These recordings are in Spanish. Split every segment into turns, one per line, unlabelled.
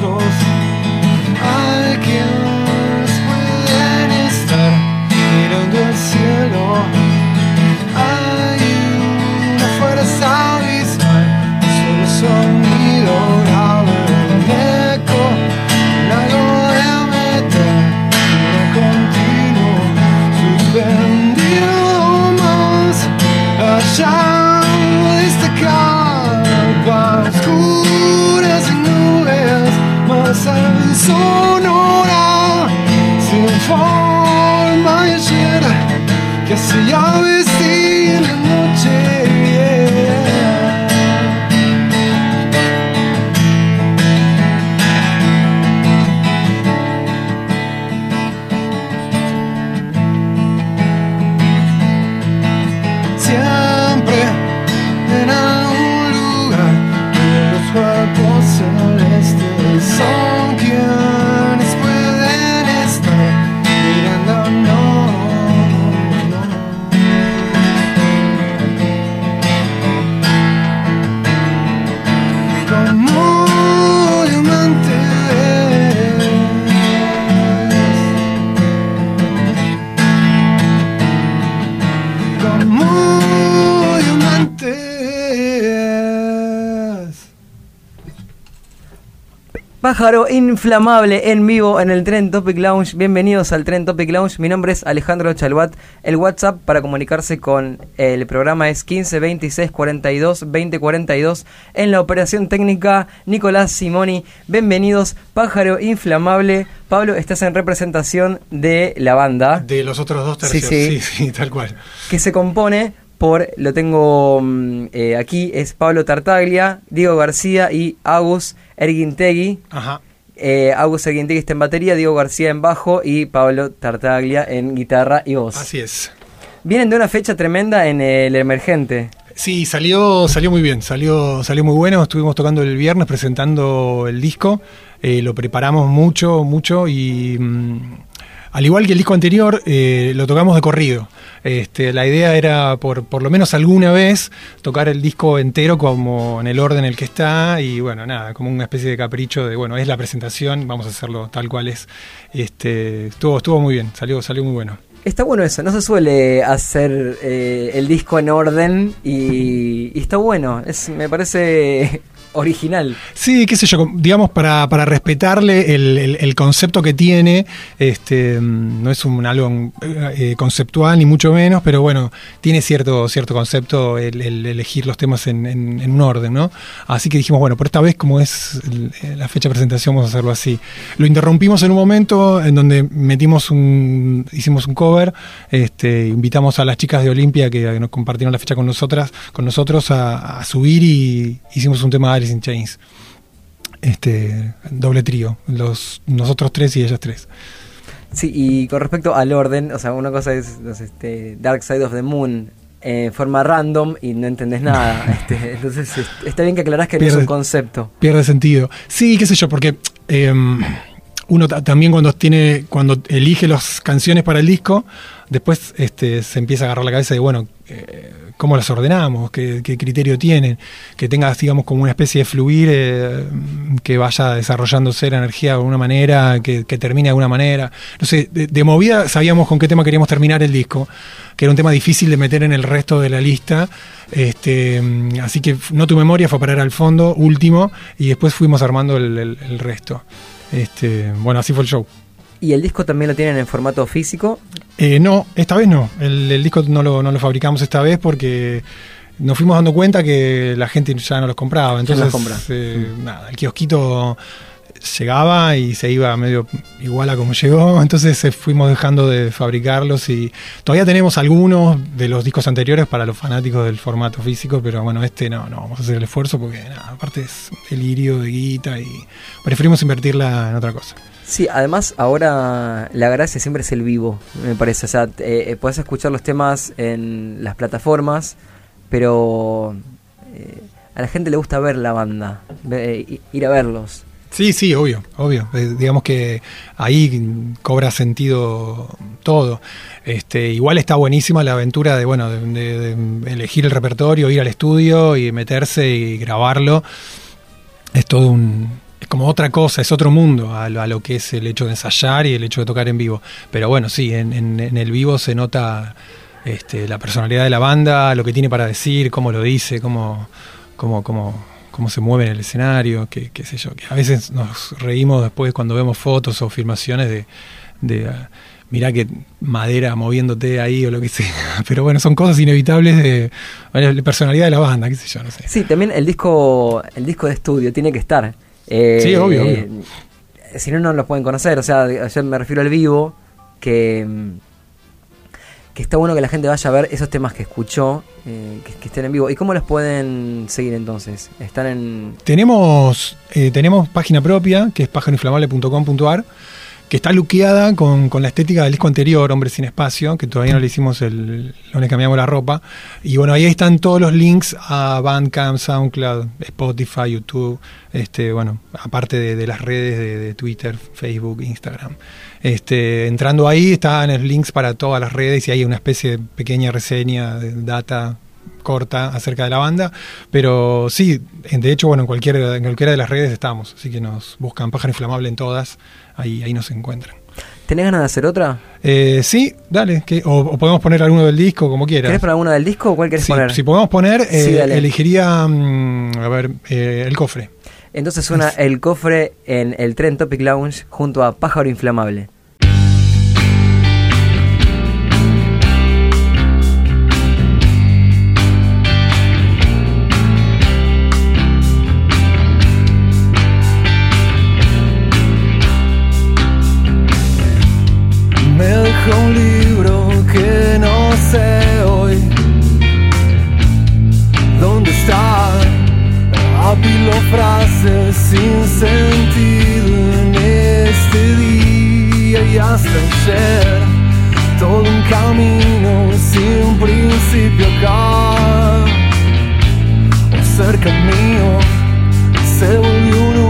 Nosotros hay quienes pueden estar mirando al cielo. Hay una fuerza abismal, solo sonido grave, un eco, un algo continuo, suspendido más allá sonora sin forma y ayer que vestir la
Pájaro inflamable en vivo en el Tren Topic Lounge. Bienvenidos al Tren Topic Lounge. Mi nombre es Alejandro Chalbat. El WhatsApp para comunicarse con el programa es 15 26 42 20 42. En la operación técnica, Nicolás Simoni. Bienvenidos, Pájaro inflamable. Pablo, estás en representación de la banda.
De los otros dos tercios,
Sí,
sí,
sí.
sí, tal cual.
que se compone por, lo tengo mm, eh, aquí, es Pablo Tartaglia, Diego García y Agus Erguintegui.
Ajá.
Eh, Agus Erguintegui está en batería, Diego García en bajo y Pablo Tartaglia en guitarra y voz.
Así es.
Vienen de una fecha tremenda en el Emergente.
Sí, salió, salió muy bien, salió, salió muy bueno. Estuvimos tocando el viernes presentando el disco. Eh, lo preparamos mucho, mucho y mm, al igual que el disco anterior, eh, lo tocamos de corrido. Este, la idea era por, por lo menos alguna vez tocar el disco entero como en el orden en el que está y bueno, nada, como una especie de capricho de, bueno, es la presentación, vamos a hacerlo tal cual es. Este, estuvo, estuvo muy bien, salió, salió muy bueno.
Está bueno eso, no se suele hacer eh, el disco en orden y, está bueno, es, me parece original.
Sí, qué sé yo, digamos, para, para respetarle el, el- concepto que tiene, este, mm, no es un álbum eh, eh, conceptual ni mucho menos, pero bueno, tiene cierto, cierto concepto el, el elegir los temas en, un orden, ¿no? Así que dijimos, bueno, por esta vez como es eh, la fecha de presentación, vamos a hacerlo así. Lo interrumpimos en un momento en donde metimos un, hicimos un cover, este, invitamos a las chicas de Olimpia que nos compartieron la fecha con nosotras, con nosotros a, a subir y hicimos un tema de Alice in Chains. Este doble trío, los nosotros tres y ellas tres.
Sí, y con respecto al orden, o sea, una cosa es este, Dark Side of the Moon en forma random y no entendés nada. este, entonces es- está bien que aclarás que no es
Pierde-
un concepto.
Pierde sentido. Sí, qué sé yo, porque eh, uno ta- también cuando tiene, cuando elige las canciones para el disco, después este, se empieza a agarrar la cabeza de, bueno, eh, ¿cómo las ordenamos? ¿Qué, criterio tienen? Que tenga, digamos, como una especie de fluir, eh, que vaya desarrollándose la energía de alguna manera, que, termine de alguna manera. No sé, de, movida sabíamos con qué tema queríamos terminar el disco, que era un tema difícil de meter en el resto de la lista. Este, así que No Tu Memoria fue a parar al fondo, último, y después fuimos armando el resto. Este, bueno, así fue el show.
¿Y el disco también lo tienen en formato físico?
Eh, no, esta vez no. El, el disco no lo, no lo fabricamos esta vez porque nos fuimos dando cuenta que la gente ya no los compraba. Entonces,
no los compra.
eh, nada, el kiosquito llegaba y se iba medio igual a como llegó. Entonces eh, fuimos dejando de fabricarlos y todavía tenemos algunos de los discos anteriores para los fanáticos del formato físico, pero bueno, este no, no vamos a hacer el esfuerzo porque nada, aparte es delirio de guita y preferimos invertirla en otra cosa.
Sí, además ahora la gracia siempre es el vivo, me parece. O sea, eh, podés escuchar los temas en las plataformas, pero eh, a la gente le gusta ver la banda, eh, ir a verlos.
Sí, sí, obvio, obvio. Eh, digamos que ahí cobra sentido todo. Este, igual está buenísima la aventura de, bueno, de, de- de elegir el repertorio, ir al estudio y meterse y grabarlo. Es todo un, es como otra cosa, es otro mundo a lo, a lo que es el hecho de ensayar y el hecho de tocar en vivo. Pero bueno, sí, en, en- en el vivo se nota este, la personalidad de la banda, lo que tiene para decir, cómo lo dice, cómo, cómo, cómo, cómo se mueve en el escenario, qué, qué sé yo. Que a veces nos reímos después cuando vemos fotos o filmaciones de, de ah, mirá que madera moviéndote ahí o lo que sea. Pero bueno, son cosas inevitables de, bueno, la personalidad de la banda, qué sé yo, no sé.
Sí, también el disco, el disco de estudio tiene que estar. Eh,
Sí, obvio, obvio.
eh, Si no, no los pueden conocer. O sea, yo me refiero al vivo, que, mm, que está bueno que la gente vaya a ver esos temas que escuchó, eh, que, estén en vivo. ¿Y cómo los pueden seguir entonces? Están en...
Tenemos, eh, tenemos página propia, que es pájaroinflamable.com.ar, que está luqueada con, con la estética del disco anterior, Hombre sin Espacio, que todavía no le hicimos el. no le cambiamos la ropa. Y bueno, ahí están todos los links a Bandcamp, Soundcloud, Spotify, YouTube, este, bueno, aparte de, de las redes de, Twitter, Facebook, Instagram. Este, entrando ahí están los links para todas las redes y hay una especie de pequeña reseña data corta acerca de la banda, pero sí, de hecho, bueno, en cualquiera, en cualquiera de las redes estamos, así que nos buscan Pájaro Inflamable en todas, ahí, ahí nos encuentran.
¿Tenés ganas de hacer otra?
Eh, sí, dale, que, o, o podemos poner alguno del disco, como quieras.
¿Querés poner alguna del disco o cuál querés
Sí,
poner?
si podemos poner, eh,
Sí,
elegiría, mm, a ver, eh, el cofre.
Entonces suena el cofre en el Tren Topic Lounge junto a Pájaro Inflamable.
Dónde está. Apilo frases sin sentido en este día y hasta ayer. Todo un camino sin principio acá. O cerca mío se volvió un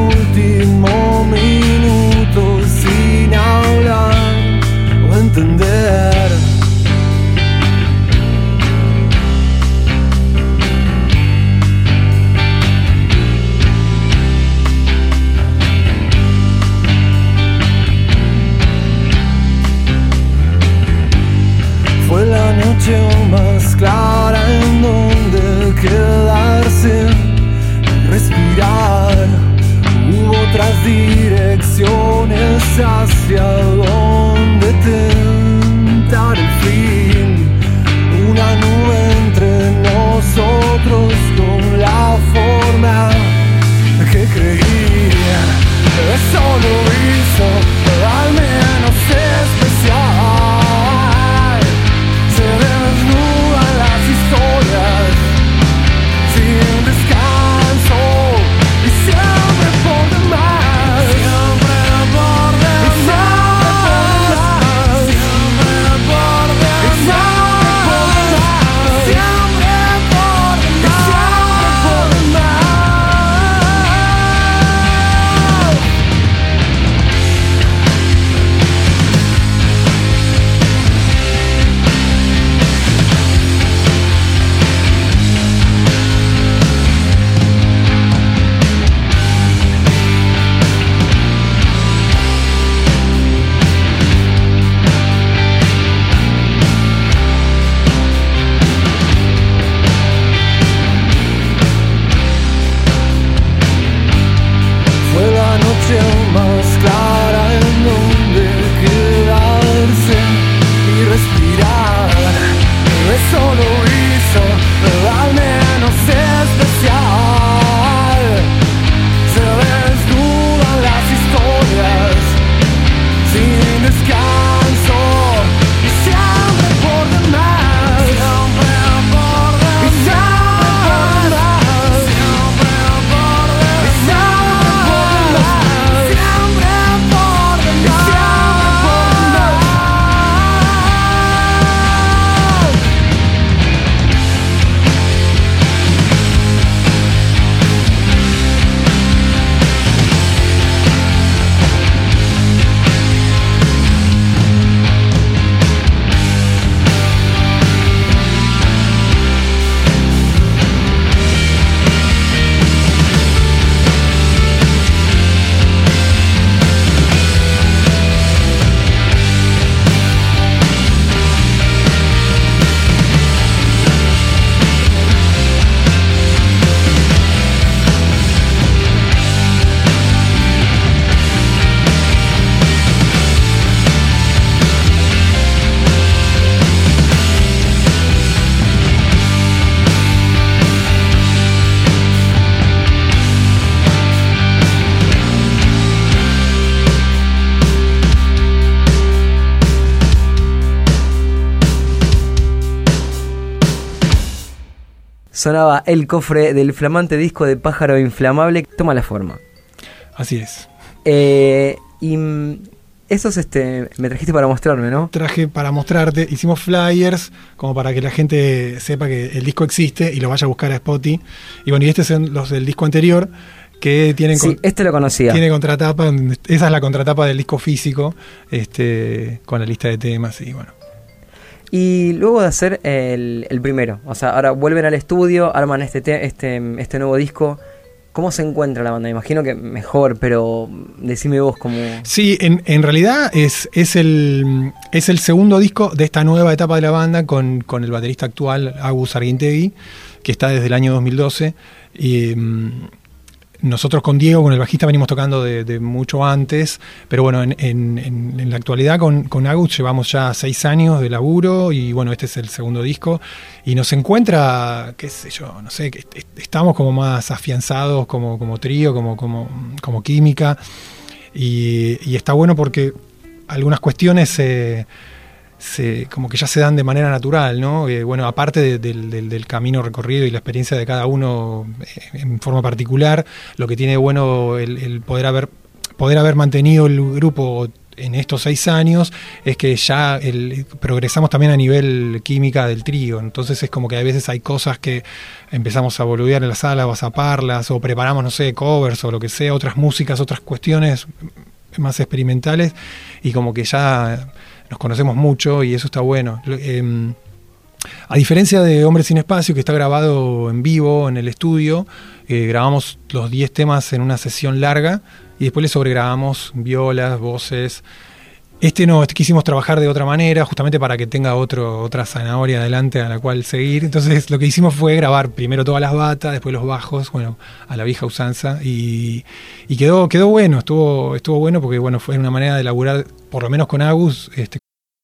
saciar
Sonaba el cofre del flamante disco de Pájaro Inflamable. Toma la forma.
Así es.
Eh, y mm, esos este, me trajiste para mostrarme, ¿no?
Traje para mostrarte, hicimos flyers como para que la gente sepa que el disco existe y lo vaya a buscar a Spotify. Y bueno, y estos son los del disco anterior que tienen,
Sí,
con-
este lo conocía.
tiene contratapa, esa es la contratapa del disco físico, este, con la lista de temas y bueno.
Y luego de hacer el, el primero, o sea, ahora vuelven al estudio, arman este, te- este, este nuevo disco. ¿Cómo se encuentra la banda? Me imagino que mejor, pero decime vos cómo...
Sí, en, en realidad es, es, el, es el segundo disco de esta nueva etapa de la banda con, con el baterista actual, Agus Arguintegui, que está desde el año 2012. Y, mm, nosotros con Diego, con el bajista, venimos tocando de, mucho antes, pero bueno, en, la actualidad con, con Agus llevamos ya seis años de laburo y bueno, este es el segundo disco. Y nos encuentra, qué sé yo, no sé, estamos como más afianzados como, como trío, como, como, como química. Y, está bueno porque algunas cuestiones se- como que ya se dan de manera natural, ¿no? Eh, bueno, aparte de- del, del- del camino recorrido y la experiencia de cada uno eh, en forma particular, lo que tiene de bueno el, el poder haber poder haber mantenido el grupo en estos seis años es que ya el- progresamos también a nivel química del trío. Entonces es como que a veces hay cosas que empezamos a boludear en la sala o a zaparlas o preparamos, no sé, covers o lo que sea, otras músicas, otras cuestiones más experimentales y como que ya nos conocemos mucho y eso está bueno. Em, a diferencia de Hombres sin Espacio, que está grabado en vivo en el estudio, eh, grabamos los 10 temas en una sesión larga y después le sobregrabamos violas, voces. Este no, este quisimos trabajar de otra manera, justamente para que tenga otro, otra zanahoria adelante a la cual seguir. Entonces lo que hicimos fue grabar primero todas las batas, después los bajos, bueno, a la vieja usanza. Y, y quedó, quedó bueno, estuvo, estuvo bueno porque bueno, fue una manera de laburar, por lo menos con Agus, este,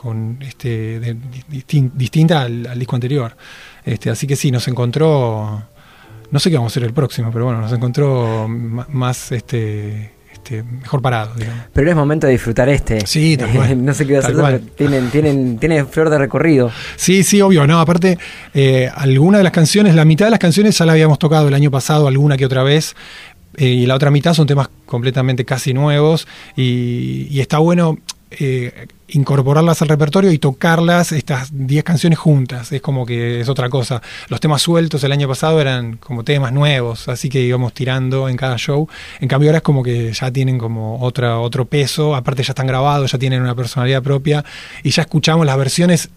Con este de- distin- distinta al, al disco anterior. Este, así que sí, nos encontró. No sé qué vamos a hacer el próximo, pero bueno, nos encontró más este, este, mejor parado, digamos.
Pero es momento de disfrutar este.
Sí, tal cual.
no sé qué va a hacer, pero tienen, tienen, tienen flor de recorrido.
Sí, sí, obvio, no, aparte, eh, alguna de las canciones, la mitad de las canciones ya la habíamos tocado el año pasado, alguna que otra vez, eh, y la otra mitad son temas completamente casi nuevos, y, y está bueno eh, incorporarlas al repertorio y tocarlas, estas 10 canciones juntas, es como que es otra cosa. Los temas sueltos el año pasado eran como temas nuevos, así que íbamos tirando en cada show, en cambio ahora es como que ya tienen como otra, otro peso, aparte ya están grabados, ya tienen una personalidad propia, y ya escuchamos las versiones.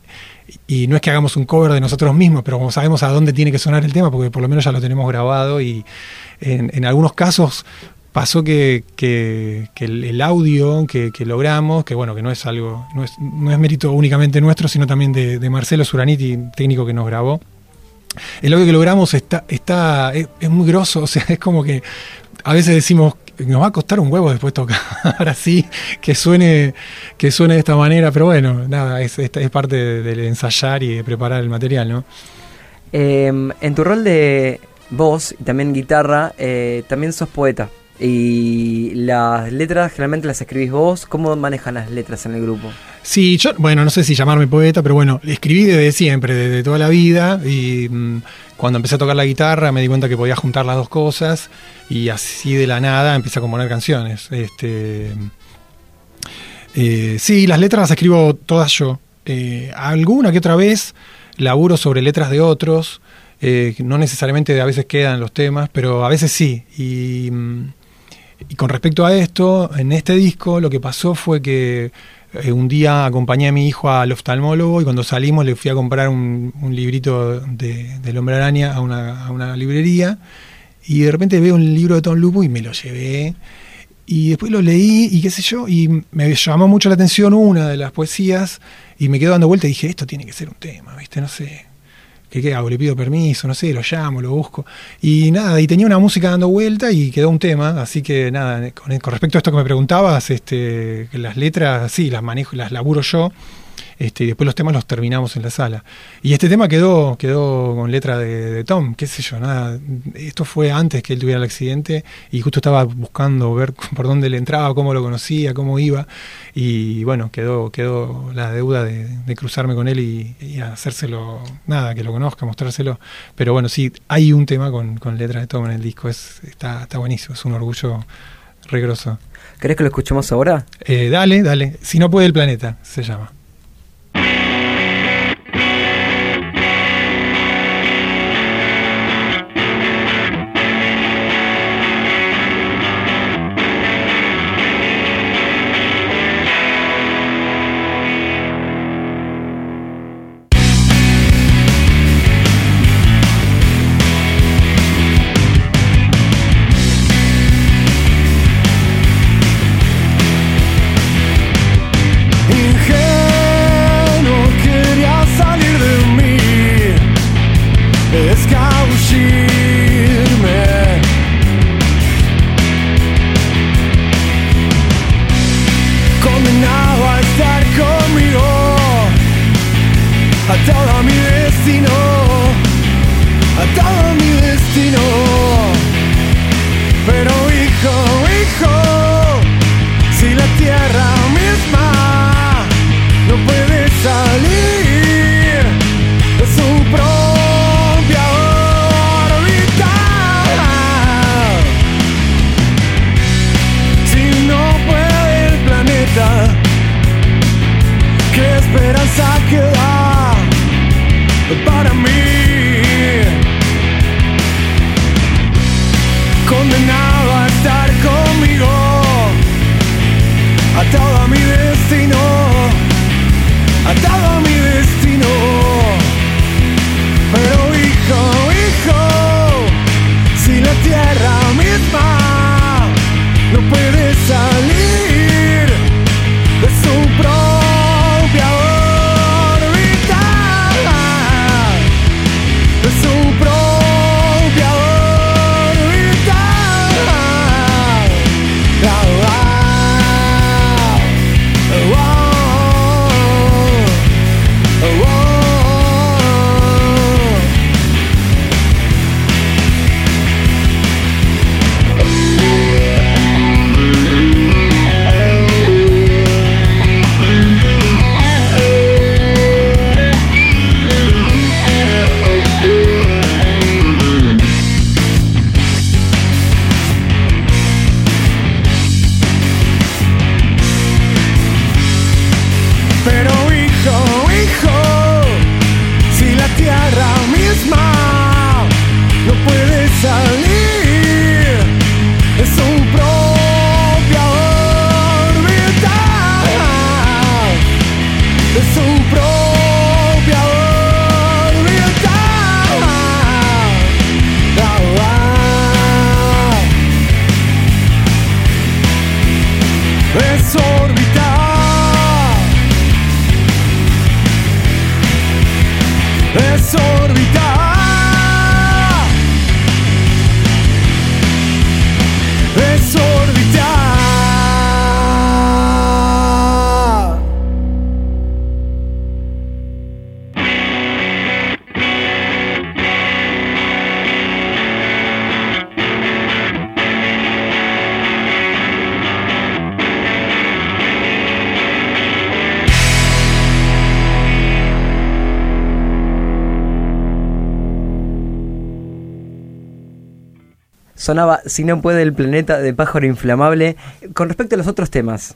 Y no es que hagamos un cover de nosotros mismos, pero como sabemos a dónde tiene que sonar el tema, porque por lo menos ya lo tenemos grabado y en, en algunos casos pasó que, que- el, audio que, logramos, que bueno, que no es algo, no es, no es mérito únicamente nuestro, sino también de, Marcelo Suraniti, técnico que nos grabó. El audio que logramos está, está es, muy grosso, o sea, es como que a veces decimos nos va a costar un huevo después tocar así, que suene, que suene de esta manera, pero bueno, nada, es, es, es parte de- del ensayar y de preparar el material, ¿no?
Eh, en tu rol de voz y también guitarra, eh, también sos poeta. Y las letras generalmente las escribís vos. ¿Cómo manejan las letras en el grupo?
Sí, yo, bueno, no sé si llamarme poeta, pero bueno, escribí desde siempre, desde toda la vida, y mm, cuando empecé a tocar la guitarra me di cuenta que podía juntar las dos cosas, y así de la nada empecé a componer canciones. Este, eh, sí, las letras las escribo todas yo. Eh, alguna que otra vez laburo sobre letras de otros, eh, no necesariamente a veces quedan los temas, pero a veces sí. Y, mm, y con respecto a esto, en este disco lo que pasó fue que eh, un día acompañé a mi hijo al oftalmólogo y cuando salimos le fui a comprar un, un librito de, del hombre araña a una, a una librería. Y de repente veo un libro de Tom Lupo y me lo llevé. Y después lo leí y qué sé yo y me llamó mucho la atención una de las poesías y me quedo dando vuelta y dije esto tiene que ser un tema, viste, no sé. ¿Qué, qué hago? Le pido permiso, no sé, lo llamo, lo busco. Y nada, y tenía una música dando vuelta y quedó un tema. Así que nada, con, con respecto a esto que me preguntabas, este, que las letras, sí, las manejo, las laburo yo. Este, y después los temas los terminamos en la sala. Y este tema quedó, quedó con letra de, de Tom, qué sé yo, nada. Esto fue antes que él tuviera el accidente y justo estaba buscando ver por dónde le entraba, cómo lo conocía, cómo iba. Y bueno, quedó, quedó la deuda de, de cruzarme con él y, y hacérselo, nada, que lo conozca, mostrárselo. Pero bueno, sí, hay un tema con, con letra de Tom en el disco, es, está, está buenísimo, es un orgullo regroso.
¿Querés que lo escuchemos ahora?
Eh, dale, dale, si no puede el planeta, se llama.
desorbitar. Desorbitar.
Sonaba Si no puede el planeta de pájaro inflamable. Con respecto a los otros temas,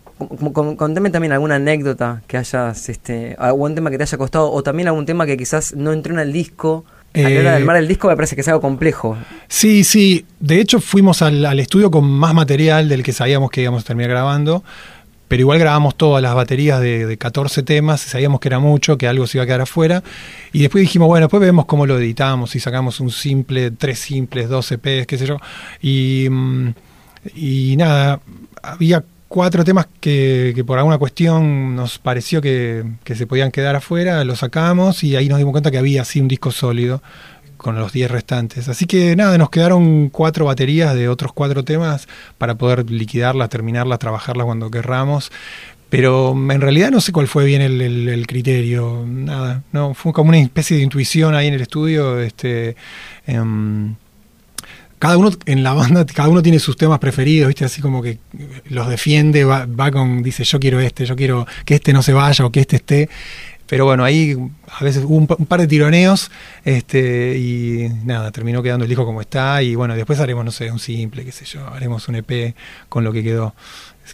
contame también alguna anécdota que hayas, este, algún tema que te haya costado, o también algún tema que quizás no entró en el disco. a la hora del mar el disco me parece que es algo complejo.
Sí, sí. De hecho, fuimos al, al estudio con más material del que sabíamos que íbamos a terminar grabando pero igual grabamos todas las baterías de, 14 temas, sabíamos que era mucho, que algo se iba a quedar afuera, y después dijimos, bueno, después vemos cómo lo editamos, si sacamos un simple, tres simples, dos EPs, qué sé yo, y, mm, y nada, había cuatro temas que, que, por alguna cuestión nos pareció que, que, se podían quedar afuera, los sacamos y ahí nos dimos cuenta que había así un disco sólido con los 10 restantes. Así que nada, nos quedaron cuatro baterías de otros cuatro temas para poder liquidarlas, terminarlas, trabajarlas cuando querramos. Pero en realidad no sé cuál fue bien el, criterio, nada, no, fue como una especie de intuición ahí en el estudio. Este, em, cada uno en la banda, cada uno tiene sus temas preferidos, ¿viste? Así como que los defiende, va, va, con, dice, yo quiero este, yo quiero que este no se vaya o que este esté. Pero bueno, ahí a veces hubo un, par de tironeos este, y nada, terminó quedando el disco como está y bueno, después haremos, no sé, un simple, qué sé yo, haremos un EP con lo que quedó.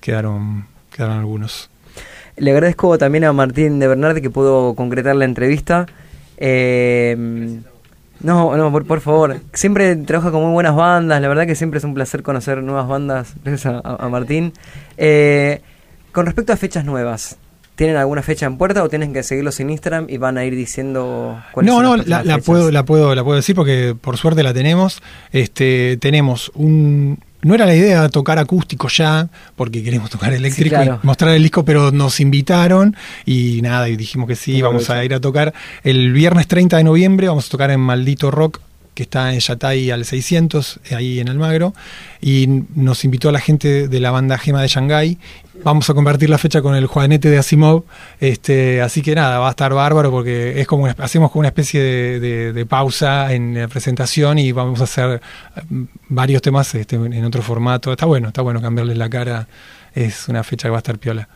Quedaron, quedaron algunos.
Le agradezco también a Martín de Bernardi que pudo concretar la entrevista. Eh, no, no, por, favor. Siempre trabaja con muy buenas bandas. La verdad que siempre es un placer conocer nuevas bandas. Gracias a, Martín. Eh, con respecto a fechas nuevas, ¿Tienen alguna fecha en puerta o tienen que seguirlos en Instagram y van a ir diciendo
cuáles No, no, la, la, puedo, la puedo, la puedo decir porque por suerte la tenemos. Este, tenemos un no era la idea tocar acústico ya, porque queremos tocar eléctrico y mostrar el disco, pero nos invitaron y nada, y dijimos que sí, vamos a ir a tocar el viernes 30 de noviembre, vamos a tocar en Maldito Rock que está en Yatay al 600, ahí en Almagro, y nos invitó a la gente de la banda Gema de Shanghái. Vamos a compartir la fecha con el Juanete de Asimov, este, así que nada, va a estar bárbaro porque es como hacemos como una especie de, pausa en la presentación y vamos a hacer mm, varios temas este, en otro formato. Está bueno, está bueno cambiarles la cara, es una fecha que va a estar piola.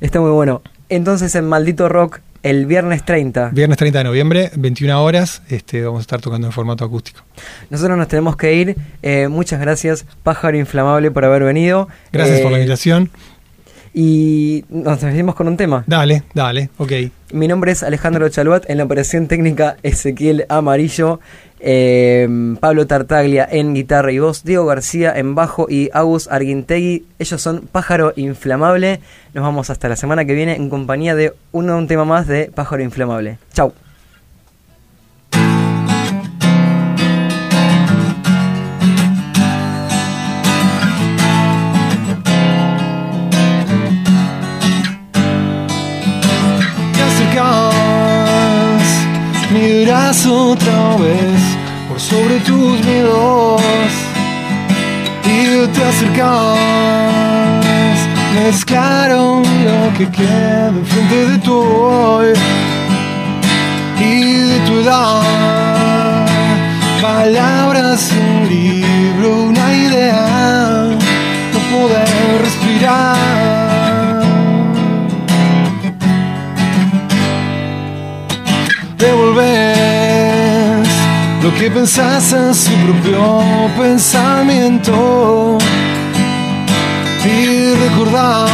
Está muy bueno. Entonces en Maldito Rock el viernes 30.
Viernes 30 de noviembre, 21 horas, este, vamos a estar tocando en formato acústico.
Nosotros nos tenemos que ir. Eh, muchas gracias, Pájaro Inflamable, por haber venido.
Gracias por la eh, invitación.
Y nos despedimos con un tema.
Dale, dale, ok.
Mi nombre es Alejandro Chaluat, en la operación técnica Ezequiel Amarillo. Em, Pablo Tartaglia en guitarra y voz, Diego García en bajo y Agus Arguintegui. Ellos son Pájaro Inflamable. Nos vamos hasta la semana que viene en compañía de uno, un tema más de Pájaro Inflamable. Chau.
otra vez sobre tus miedos y te acercas. Mezclaron lo que queda enfrente de tu hoy y de tu edad. Palabras un libro una idea no poder respirar que pensás en su propio pensamiento y recordás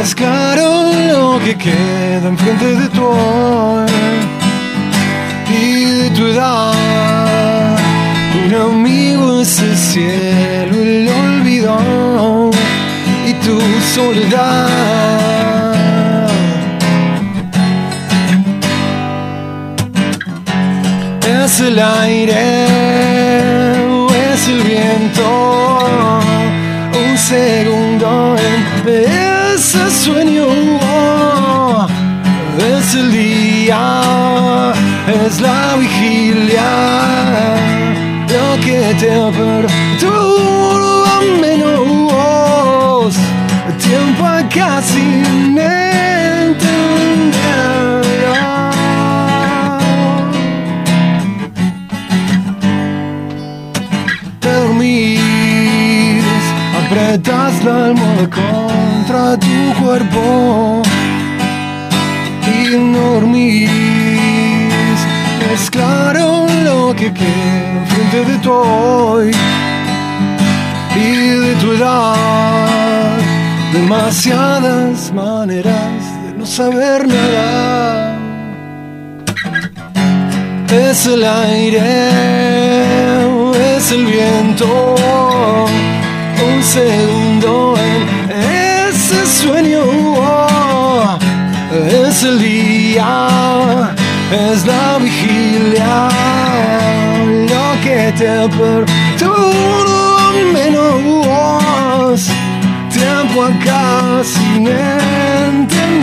es caro lo que queda enfrente de tu y de tu edad. Un amigo es el cielo el olvido y tu soledad es el aire, es el viento, un segundo ese sueño es el día, es la vigilia, lo que te perturba menos, tiempo casi Dormís, apretas la almohada contra tu cuerpo y dormís. Es claro lo que queda frente de tu hoy y de tu edad. Demasiadas maneras de no saber nada. Es el aire, es el viento, un segundo en ese sueño. Es el día, es la vigilia, lo que te perturba menos. Tiempo acá sin entenderlo.